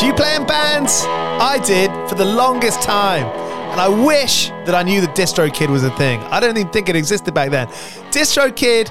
Do you play in bands? I did for the longest time. And I wish that I knew that DistroKid was a thing. I don't even think it existed back then. DistroKid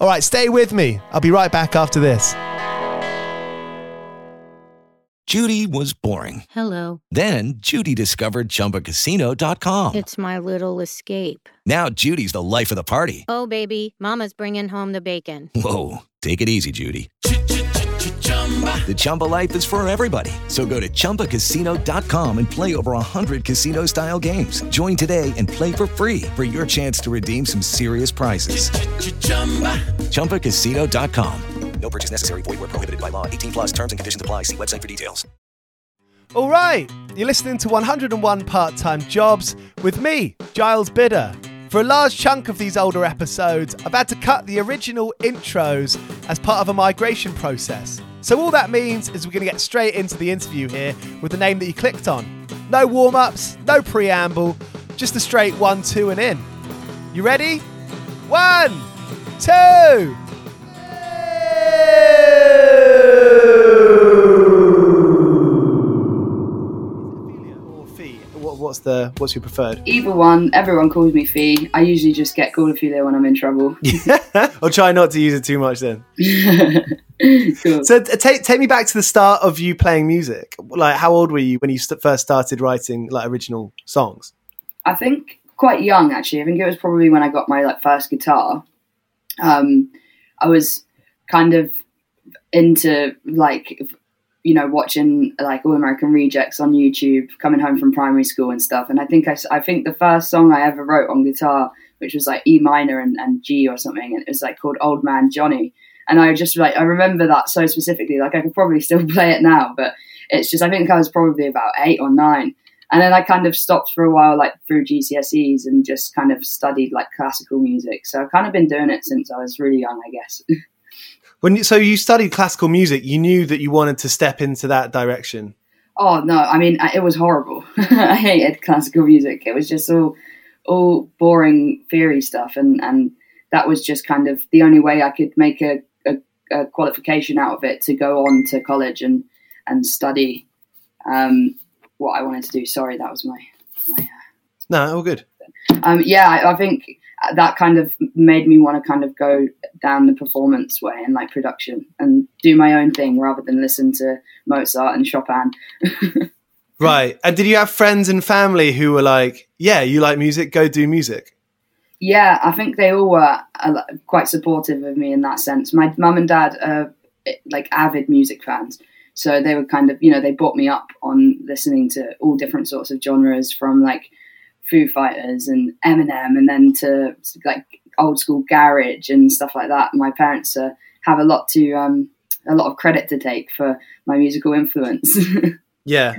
All right, stay with me. I'll be right back after this. Judy was boring. Hello. Then Judy discovered ChumbaCasino.com. It's my little escape. Now Judy's the life of the party. Oh, baby, Mama's bringing home the bacon. Whoa, take it easy, Judy. The Chumba life is for everybody. So go to ChumbaCasino.com and play over 100 casino style games. Join today and play for free for your chance to redeem some serious prizes. ChumbaCasino.com. No purchase necessary. Void where prohibited by law. 18 plus terms and conditions apply. See website for details. All right, you're listening to 101 Part Time Jobs with me, Giles Bidder. For a large chunk of these older episodes, I've had to cut the original intros as part of a migration process. So, all that means is we're going to get straight into the interview here with the name that you clicked on. No warm ups, no preamble, just a straight one, two, and in. You ready? One, two. What's the what's your preferred? Either one, everyone calls me Fee. I usually just get called Ophelia when I'm in trouble. I'll try not to use it too much then. cool. So t- take take me back to the start of you playing music. Like, how old were you when you st- first started writing like original songs? I think quite young actually. I think it was probably when I got my like first guitar. Um, I was kind of into like you know watching like All American Rejects on YouTube, coming home from primary school and stuff. And I think I, I think the first song I ever wrote on guitar, which was like E minor and, and G or something, and it was like called Old Man Johnny. And I just like I remember that so specifically. Like I could probably still play it now, but it's just I think I was probably about eight or nine. And then I kind of stopped for a while, like through GCSEs, and just kind of studied like classical music. So I've kind of been doing it since I was really young, I guess. When you, so you studied classical music, you knew that you wanted to step into that direction. oh no, I mean it was horrible. I hated classical music. It was just all all boring theory stuff, and and that was just kind of the only way I could make a, a, a qualification out of it to go on to college and and study um, what I wanted to do. Sorry, that was my. my uh, No, all good. um, yeah, I, I think that kind of made me want to kind of go down the performance way and like production and do my own thing rather than listen to Mozart and Chopin. Right. And did you have friends and family who were like, "Yeah, you like music, go do music"? Yeah, I think they all were uh, quite supportive of me in that sense. My mum and dad are like avid music fans, so they were kind of you know they brought me up on listening to all different sorts of genres from like Foo Fighters and Eminem, and then to like old school garage and stuff like that. My parents uh, have a lot to um, a lot of credit to take for my musical influence. Yeah.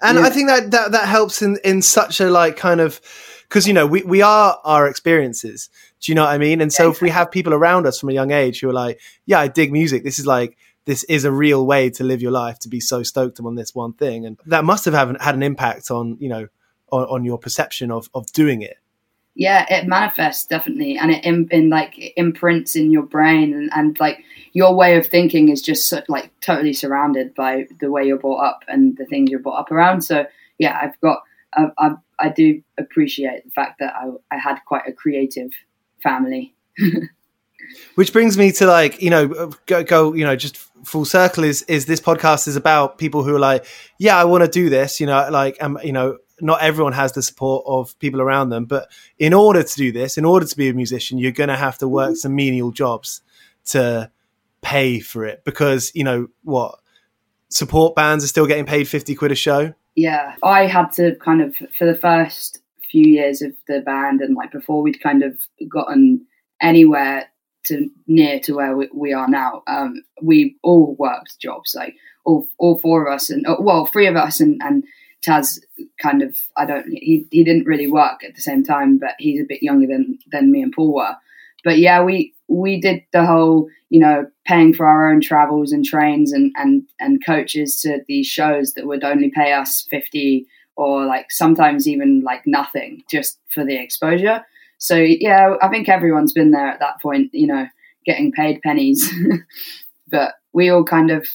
And Yeah. I think that, that that helps in in such a like kind of because you know we we are our experiences. Do you know what I mean? And so if we have people around us from a young age who are like, "Yeah, I dig music. This is like this is a real way to live your life to be so stoked on this one thing," and that must have had an impact on you know on, on your perception of of doing it. yeah it manifests definitely and it in, in like it imprints in your brain and, and like your way of thinking is just so, like totally surrounded by the way you're brought up and the things you're brought up around so yeah i've got i, I, I do appreciate the fact that I, I had quite a creative family Which brings me to like you know go, go you know just full circle is is this podcast is about people who are like yeah I want to do this you know like um you know not everyone has the support of people around them but in order to do this in order to be a musician you're going to have to work some menial jobs to pay for it because you know what support bands are still getting paid 50 quid a show? Yeah i had to kind of for the first few years of the band and like before we'd kind of gotten anywhere to near to where we, we are now um, we all worked jobs like all, all four of us and uh, well three of us and, and taz kind of i don't he, he didn't really work at the same time but he's a bit younger than than me and paul were. But yeah we we did the whole you know paying for our own travels and trains and and and coaches to these shows that would only pay us 50 or like sometimes even like nothing just for the exposure. So yeah i think everyone's been there at that point you know getting paid pennies. But we all kind of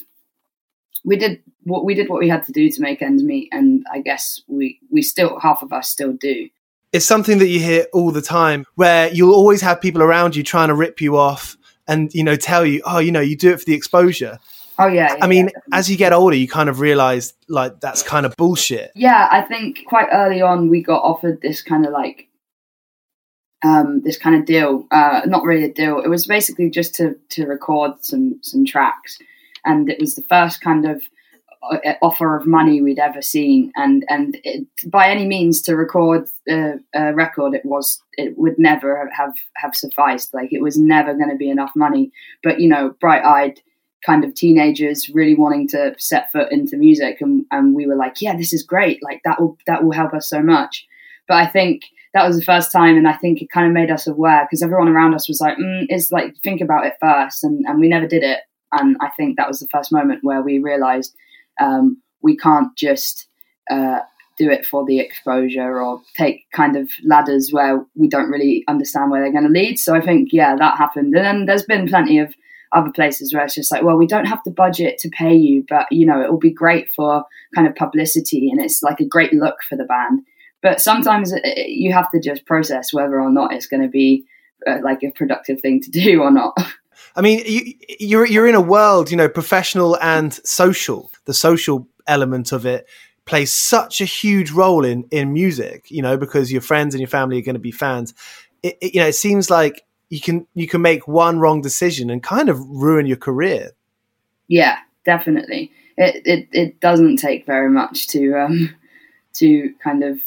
we did what we did what we had to do to make ends meet and i guess we we still half of us still do. It's something that you hear all the time where you'll always have people around you trying to rip you off and you know tell you oh you know you do it for the exposure. Oh yeah, i mean yeah. as you get older you kind of realize like that's kind of bullshit. Yeah i think quite early on we got offered this kind of like um, this kind of deal uh, not really a deal. It was basically just to to record some some tracks and it was the first kind of offer of money we'd ever seen. And and it, by any means to record a, a record it was it would never have have sufficed. Like it was never going to be enough money. But you know bright eyed kind of teenagers really wanting to set foot into music and, and we were like yeah this is great. Like that will that will help us so much. But i think that was the first time and i think it kind of made us aware because everyone around us was like mm, it's like think about it first. And, and we never did it. And i think that was the first moment where we realized um, we can't just uh, do it for the exposure or take kind of ladders where we don't really understand where they're going to lead so i think yeah that happened and then there's been plenty of other places where it's just like, well, we don't have the budget to pay you, but you know, it will be great for kind of publicity and it's like a great look for the band. But sometimes it, it, you have to just process whether or not it's going to be uh, like a productive thing to do or not. I mean, you, you're you're in a world, you know, professional and social. The social element of it plays such a huge role in in music, you know, because your friends and your family are going to be fans. It, it, you know, it seems like you can you can make one wrong decision and kind of ruin your career. Yeah, definitely. It it, it doesn't take very much to um to kind of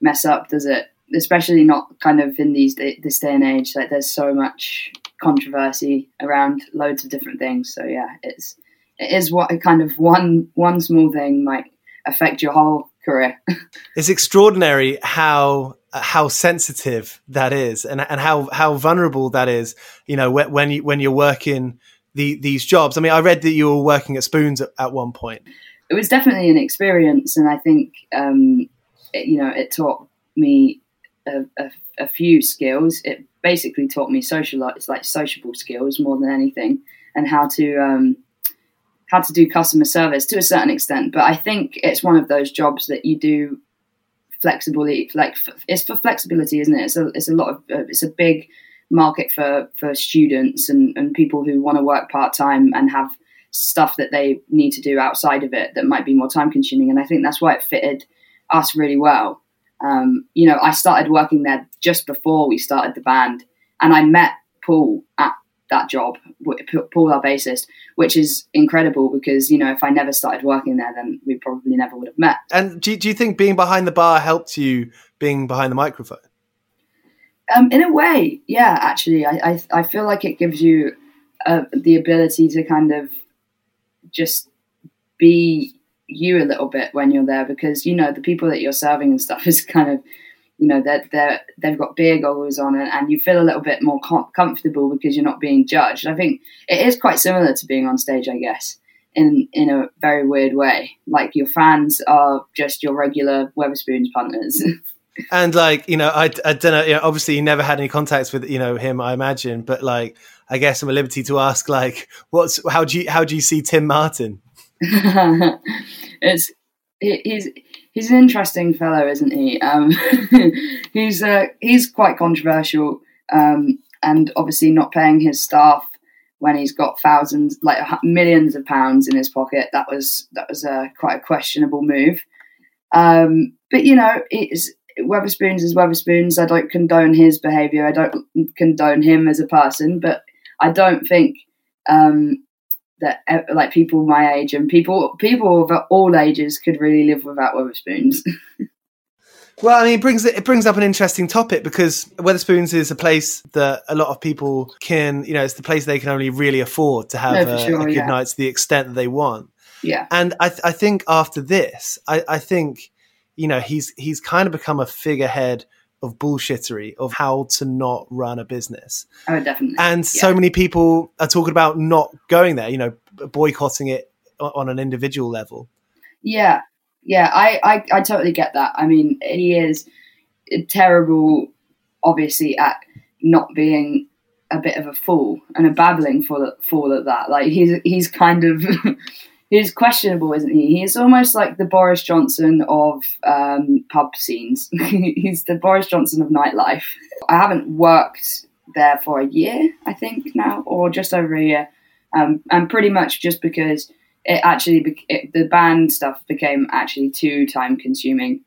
mess up, does it? Especially not kind of in these this day and age. Like there's so much controversy around loads of different things. So yeah, it's it is what kind of one one small thing might affect your whole career. it's extraordinary how how sensitive that is and and how how vulnerable that is you know when, when you when you're working the these jobs i mean i read that you were working at spoons at, at one point it was definitely an experience and i think um it, you know it taught me a, a, a, few skills it basically taught me social it's like sociable skills more than anything and how to um had to do customer service to a certain extent, but I think it's one of those jobs that you do flexibly. Like it's for flexibility, isn't it? It's a it's a lot of uh, it's a big market for for students and and people who want to work part time and have stuff that they need to do outside of it that might be more time consuming. And I think that's why it fitted us really well. Um, you know, I started working there just before we started the band, and I met Paul at that job, Paul, our bassist, which is incredible because, you know, if I never started working there, then we probably never would have met. And do, do you think being behind the bar helped you being behind the microphone? Um, in a way, yeah, actually. I, I, I feel like it gives you uh, the ability to kind of just be you a little bit when you're there because, you know, the people that you're serving and stuff is kind of you know they're, they're they've got beer goggles on and, and you feel a little bit more com- comfortable because you're not being judged. I think it is quite similar to being on stage, I guess, in in a very weird way. Like your fans are just your regular Wetherspoons punters. and like you know, I, I don't know. You know, obviously, you never had any contacts with you know him, I imagine. But like, I guess I'm a liberty to ask, like, what's how do you how do you see Tim Martin? it's he's he's an interesting fellow, isn't he? Um, he's uh, he's quite controversial, um, and obviously not paying his staff when he's got thousands, like millions of pounds in his pocket. That was that was a quite a questionable move. Um, but you know, it's Wetherspoons is Wetherspoons. I don't condone his behaviour. I don't condone him as a person, but I don't think um, that like people my age and people people of all ages could really live without Wetherspoons. well, I mean, it brings it brings up an interesting topic because Wetherspoons is a place that a lot of people can, you know, it's the place they can only really afford to have no, a, sure, a, good yeah. night to the extent that they want. Yeah, and I, th- I think after this, I, I think, you know, he's he's kind of become a figurehead of bullshittery of how to not run a business. Oh, definitely. And yeah. so many people are talking about not going there, you know, boycotting it on an individual level. Yeah, yeah, I, I, I totally get that. I mean, he is terrible, obviously, at not being a bit of a fool and a babbling fool, fool at that. Like he's he's kind of he's questionable, isn't he? He's almost like the Boris Johnson of um, pub scenes. he's the Boris Johnson of nightlife. I haven't worked there for a year, I think now, or just over a year, um, and pretty much just because it actually be- it, the band stuff became actually too time consuming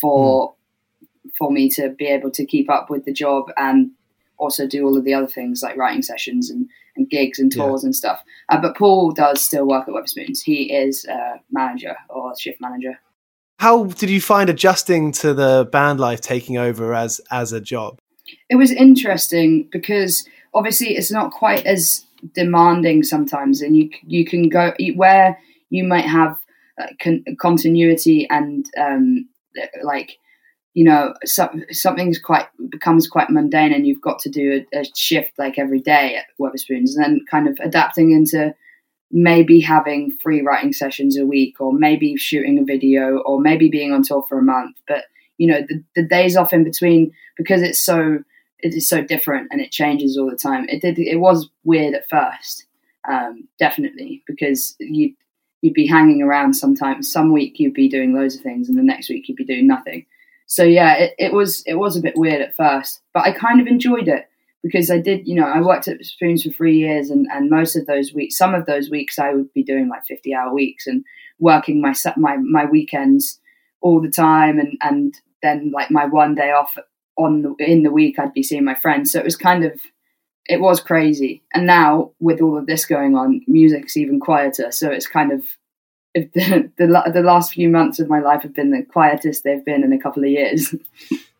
for mm. for me to be able to keep up with the job and also do all of the other things like writing sessions and, and gigs and tours yeah. and stuff. Uh, but Paul does still work at Wetherspoons. He is a manager or shift manager. How did you find adjusting to the band life taking over as as a job? It was interesting because obviously it's not quite as demanding sometimes, and you you can go where you might have uh, con- continuity and um, like you know so, something's quite becomes quite mundane and you've got to do a, a, shift like every day at Wetherspoons and then kind of adapting into maybe having free writing sessions a week or maybe shooting a video or maybe being on tour for a month. But you know the, the days off in between because it's so it is so different and it changes all the time it did it was weird at first um, definitely because you you'd be hanging around sometimes. Some week you'd be doing loads of things and the next week you'd be doing nothing so yeah, it, it was it was a bit weird at first, but I kind of enjoyed it because I did, you know, I worked at Spoons for three years, and, and most of those weeks, some of those weeks, I would be doing like fifty hour weeks and working my my my weekends all the time, and and then like my one day off on the, in the week, I'd be seeing my friends. So it was kind of it was crazy. And now with all of this going on, music's even quieter. So it's kind of the, the, the last few months of my life have been the quietest they've been in a couple of years.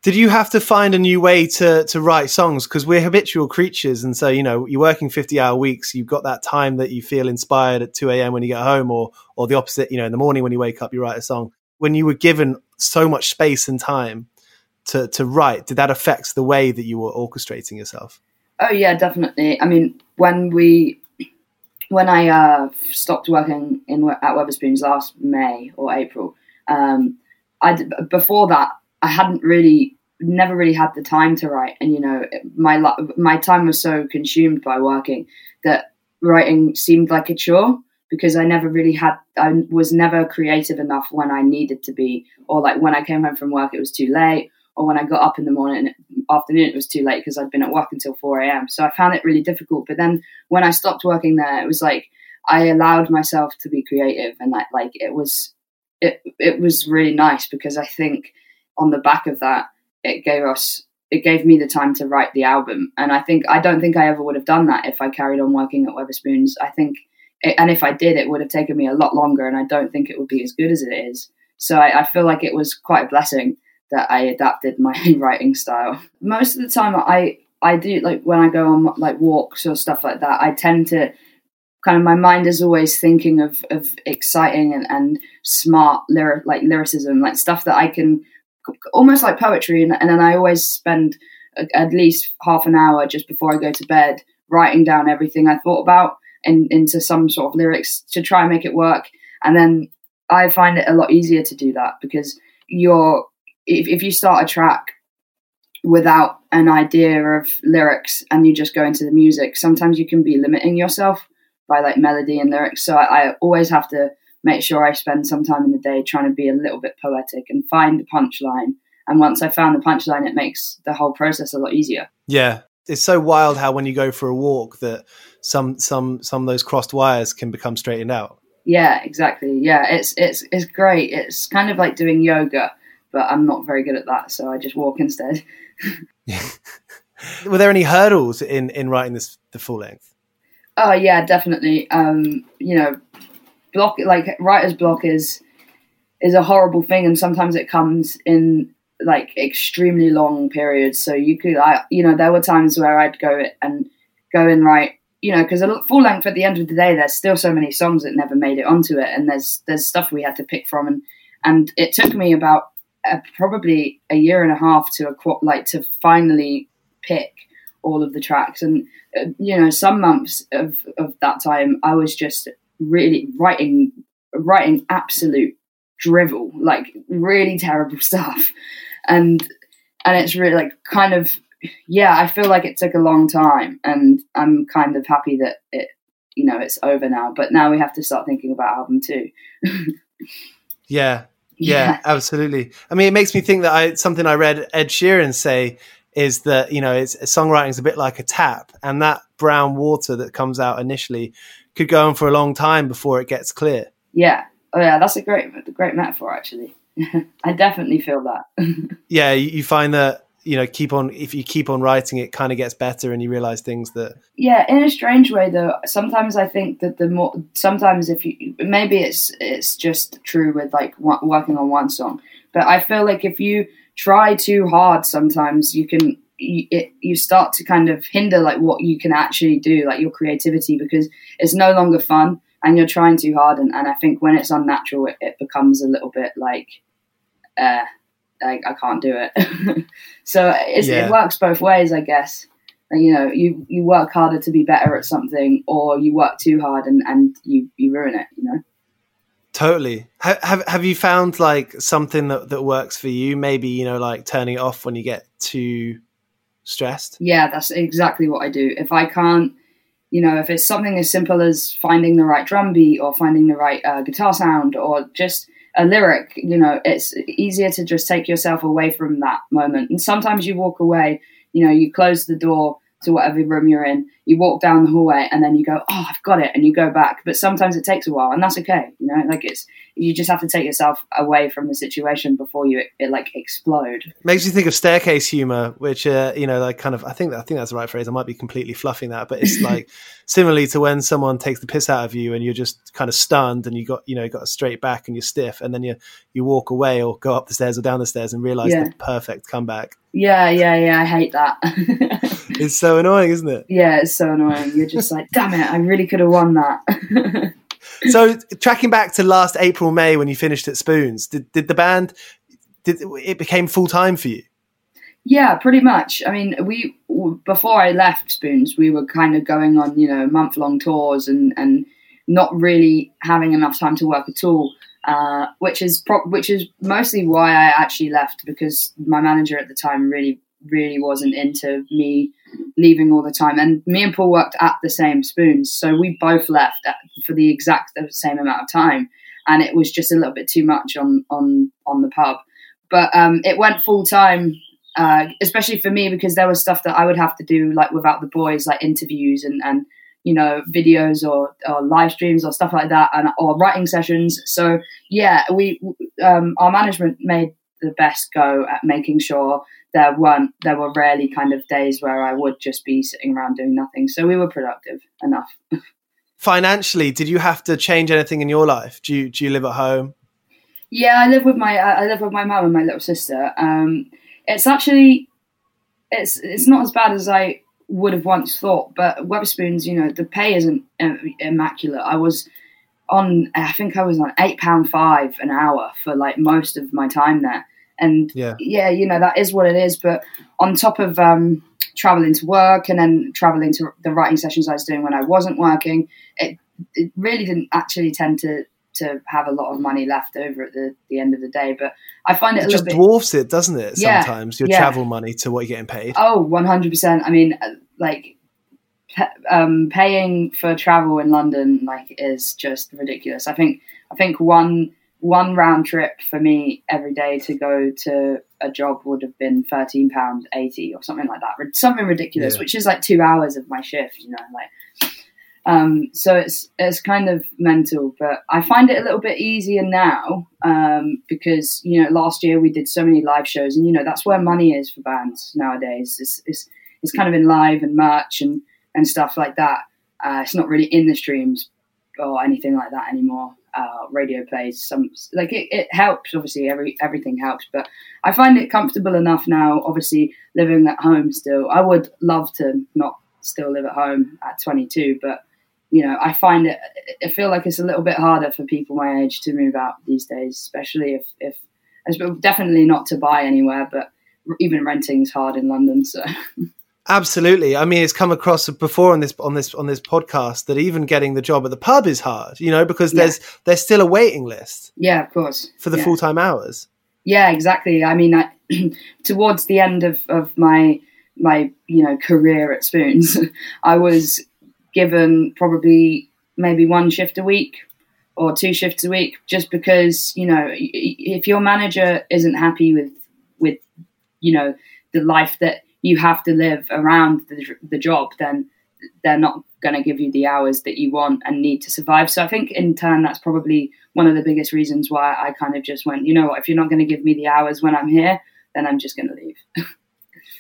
Did you have to find a new way to to write songs? Because we're habitual creatures, and so you know you're working fifty hour weeks. You've got that time that you feel inspired at two a.m. when you get home, or or the opposite. You know, in the morning when you wake up, you write a song. When you were given so much space and time to to write, did that affect the way that you were orchestrating yourself? Oh yeah, definitely. I mean, when we when I uh, stopped working in at Wetherspoons last May or April, um, I before that I hadn't really never really had the time to write, and you know my my time was so consumed by working that writing seemed like a chore. because I never really had, I was never creative enough when I needed to be, or like when I came home from work, it was too late, or when I got up in the morning, afternoon, it was too late because I'd been at work until 4 a.m. So I found it really difficult. But then when I stopped working there, it was like I allowed myself to be creative and like, like it was, it, it was really nice because I think on the back of that, it gave us it gave me the time to write the album and i think i don't think i ever would have done that if i carried on working at wetherspoons i think it, and if i did it would have taken me a lot longer and i don't think it would be as good as it is so I, I feel like it was quite a blessing that i adapted my writing style most of the time i i do like when i go on like walks or stuff like that i tend to kind of my mind is always thinking of of exciting and, and smart lyric like lyricism like stuff that i can almost like poetry. And, and then I always spend a, at least half an hour just before I go to bed writing down everything I thought about and into some sort of lyrics to try and make it work. And then I find it a lot easier to do that because you're if, if you start a track without an idea of lyrics and you just go into the music, sometimes you can be limiting yourself by like melody and lyrics. So I, I always have to make sure I spend some time in the day trying to be a little bit poetic and find the punchline. And once I found the punchline, it makes the whole process a lot easier. Yeah, it's so wild how when you go for a walk that some some some of those crossed wires can become straightened out. Yeah, exactly. Yeah, it's it's it's great. It's kind of like doing yoga, but I'm not very good at that, so I just walk instead. Were there any hurdles in in writing this the full length? Oh yeah, definitely. Um, you know, block like writer's block is is a horrible thing, and sometimes it comes in like extremely long periods. So you could, I, you know, there were times where I'd go and go and write, you know, because a full length at the end of the day, there's still so many songs that never made it onto it, and there's there's stuff we had to pick from, and and it took me about uh, probably a year and a half to like to finally pick all of the tracks, and uh, you know, some months of of that time, I was just really writing writing absolute drivel, like really terrible stuff. And and it's really like kind of yeah, I feel like it took a long time and I'm kind of happy that it you know it's over now. But now we have to start thinking about album two. yeah. Yeah, absolutely. I mean, it makes me think that I something I read Ed Sheeran say is that you know it's songwriting is a bit like a tap, and that brown water that comes out initially could go on for a long time before it gets clear. Yeah. Oh yeah, that's a great great metaphor actually. I definitely feel that. yeah, you find that you know keep on if you keep on writing it kind of gets better and you realize things that yeah in a strange way though sometimes i think that the more sometimes if you maybe it's it's just true with like working on one song but i feel like if you try too hard sometimes you can you, it, you start to kind of hinder like what you can actually do, like your creativity, because it's no longer fun and you're trying too hard. And, and I think when it's unnatural, it, it becomes a little bit like, uh, like I can't do it. so yeah. it works both ways, I guess. And, you know, you you work harder to be better at something, or you work too hard and and you you ruin it. You know. Totally. Have, have have you found like something that that works for you? Maybe you know, like turning it off when you get too stressed? Yeah, that's exactly what I do. If I can't, you know, if it's something as simple as finding the right drum beat or finding the right uh, guitar sound or just a lyric, you know, it's easier to just take yourself away from that moment. And sometimes you walk away, you know, you close the door to whatever room you're in. You walk down the hallway and then you go, oh, I've got it, and you go back. But sometimes it takes a while, and that's okay. You know, like it's you just have to take yourself away from the situation before you it, it like explode. Makes you think of staircase humor, which uh, you know, like kind of. I think I think that's the right phrase. I might be completely fluffing that, but it's like similarly to when someone takes the piss out of you and you're just kind of stunned and you got you know got a straight back and you're stiff, and then you you walk away or go up the stairs or down the stairs and realize yeah. the perfect comeback. Yeah, yeah, yeah. I hate that. it's so annoying, isn't it? Yeah, it's so annoying. You're just like, damn it, I really could have won that. so, tracking back to last April, May when you finished at Spoons, did, did the band, did it became full time for you? Yeah, pretty much. I mean, we before I left Spoons, we were kind of going on, you know, month long tours and and not really having enough time to work at all. Uh, which is pro- which is mostly why I actually left because my manager at the time really really wasn't into me leaving all the time. And me and Paul worked at the same spoons, so we both left at, for the exact same amount of time, and it was just a little bit too much on on on the pub. But um, it went full time, uh, especially for me because there was stuff that I would have to do like without the boys, like interviews and and you know videos or, or live streams or stuff like that, and or writing sessions. So yeah, we um, our management made the best go at making sure there weren't there were rarely kind of days where I would just be sitting around doing nothing. So we were productive enough. Financially, did you have to change anything in your life? Do you do you live at home? Yeah, I live with my I live with my mum and my little sister. Um, it's actually it's it's not as bad as I would have once thought, but Wetherspoons, you know, the pay isn't immaculate. I was on I think I was on eight pound five an hour for like most of my time there. And yeah. yeah, you know, that is what it is. But on top of um, traveling to work and then traveling to the writing sessions I was doing when I wasn't working, it, it really didn't actually tend to to have a lot of money left over at the, the end of the day. But I find it, it just bit, dwarfs it, doesn't it? Sometimes yeah, your yeah. travel money to what you're getting paid. Oh, 100%. I mean, like um, paying for travel in London like is just ridiculous. I think I think one one round trip for me every day to go to a job would have been thirteen pound eighty or something like that, something ridiculous, yeah. which is like two hours of my shift. You know, like um, so it's it's kind of mental, but I find it a little bit easier now um, because you know last year we did so many live shows, and you know that's where money is for bands nowadays. It's it's, it's kind of in live and merch and and stuff like that. Uh, it's not really in the streams or anything like that anymore uh, radio plays. Some like it, it helps. Obviously, every everything helps, but I find it comfortable enough now. Obviously, living at home still. I would love to not still live at home at 22, but you know, I find it. I feel like it's a little bit harder for people my age to move out these days, especially if if definitely not to buy anywhere, but even renting is hard in London. So. Absolutely. I mean, it's come across before on this on this on this podcast that even getting the job at the pub is hard. You know, because yeah. there's there's still a waiting list. Yeah, of course. For the yeah. full time hours. Yeah, exactly. I mean, I, towards the end of of my my you know career at Spoons, I was given probably maybe one shift a week or two shifts a week, just because you know if your manager isn't happy with with you know the life that you have to live around the, the job, then they're not going to give you the hours that you want and need to survive. So I think in turn, that's probably one of the biggest reasons why I kind of just went, you know what, if you're not going to give me the hours when I'm here, then I'm just going to leave.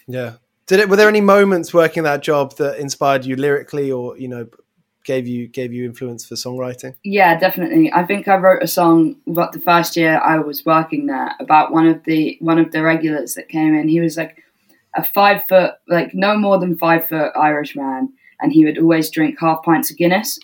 yeah. Did it, were there any moments working that job that inspired you lyrically or, you know, gave you, gave you influence for songwriting? Yeah, definitely. I think I wrote a song about the first year I was working there about one of the, one of the regulars that came in. He was like, a five foot, like no more than five foot Irish man, and he would always drink half pints of Guinness.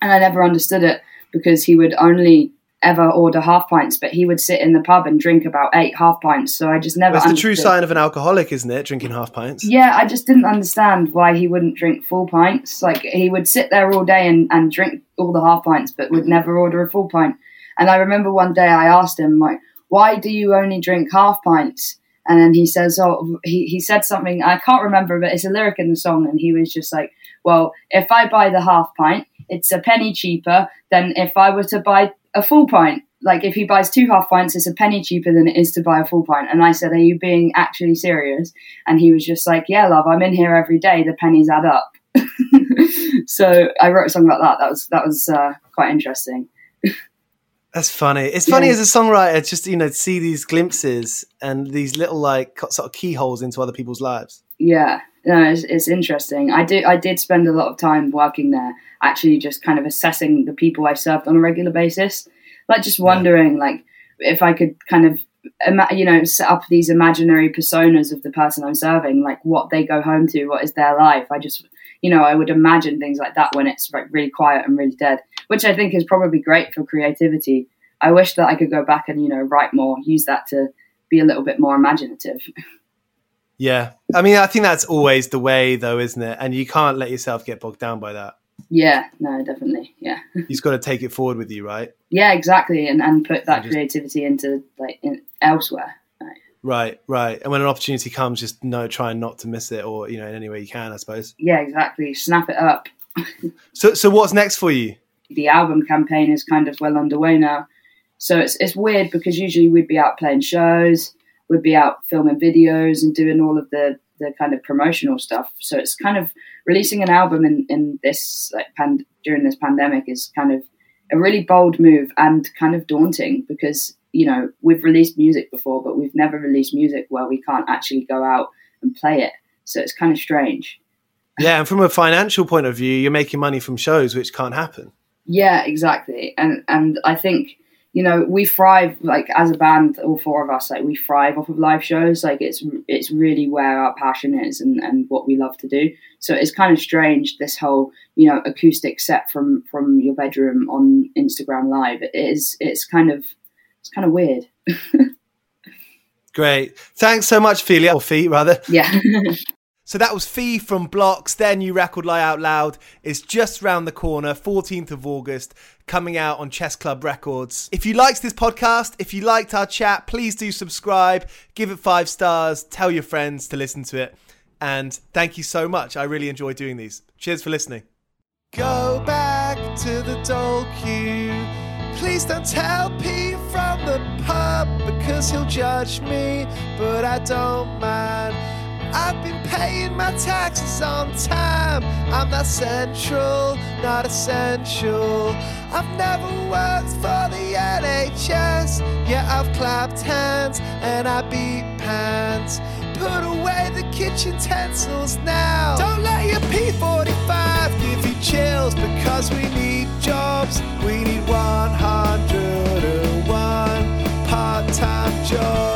And I never understood it because he would only ever order half pints, but he would sit in the pub and drink about eight half pints. So I just never. That's the true sign of an alcoholic, isn't it? Drinking half pints. Yeah, I just didn't understand why he wouldn't drink full pints. Like he would sit there all day and, and drink all the half pints, but would never order a full pint. And I remember one day I asked him like, "Why do you only drink half pints?" And then he says, "Oh, he, he said something I can't remember, but it's a lyric in the song." And he was just like, "Well, if I buy the half pint, it's a penny cheaper than if I were to buy a full pint. Like if he buys two half pints, it's a penny cheaper than it is to buy a full pint." And I said, "Are you being actually serious?" And he was just like, "Yeah, love, I'm in here every day. The pennies add up." so I wrote a song about that. That was that was uh, quite interesting. That's funny. It's funny yeah. as a songwriter, just you know, see these glimpses and these little like sort of keyholes into other people's lives. Yeah, no, it's, it's interesting. I do. I did spend a lot of time working there, actually, just kind of assessing the people I served on a regular basis, like just wondering, yeah. like, if I could kind of, you know, set up these imaginary personas of the person I'm serving, like what they go home to, what is their life. I just, you know, I would imagine things like that when it's like really quiet and really dead which I think is probably great for creativity. I wish that I could go back and you know write more, use that to be a little bit more imaginative. Yeah, I mean, I think that's always the way, though, isn't it? And you can't let yourself get bogged down by that. Yeah, no, definitely. Yeah, you've got to take it forward with you, right? Yeah, exactly, and and put that just... creativity into like in, elsewhere. Right. Right. And when an opportunity comes, just no, try not to miss it, or you know, in any way you can, I suppose. Yeah, exactly. Snap it up. So, so what's next for you? the album campaign is kind of well underway now. So it's it's weird because usually we'd be out playing shows, we'd be out filming videos and doing all of the the kind of promotional stuff. So it's kind of releasing an album in in this like pan, during this pandemic is kind of a really bold move and kind of daunting because you know we've released music before, but we've never released music where we can't actually go out and play it. So it's kind of strange. Yeah, and from a financial point of view, you're making money from shows, which can't happen. Yeah, exactly. And and I think you know we thrive like as a band, all four of us, like we thrive off of live shows. Like it's it's really where our passion is and and what we love to do. So it's kind of strange this whole you know acoustic set from from your bedroom on Instagram Live. It is it's kind of it's kind of weird. Great. Thanks so much, Felia, or Fee, rather. yeah. So that was Fee from Bloxx. Their new record, Lie Out Loud, is just round the corner, 14th of August, coming out on Chess Club Records. If you liked this podcast, if you liked our chat, please do subscribe, give it five stars, tell your friends to listen to it. And thank you so much. I really enjoy doing these. Cheers for listening. Go back to the dole queue. Please don't tell Pete from the pub because he'll judge me, but I don't mind. I've been paying my taxes on time. I'm not central, not essential. I've never worked for the NHS. Yeah, I've clapped hands and I beat pants. Put away the kitchen utensils now. Don't let your P45 give you chills because we need jobs. We need 101 part time jobs.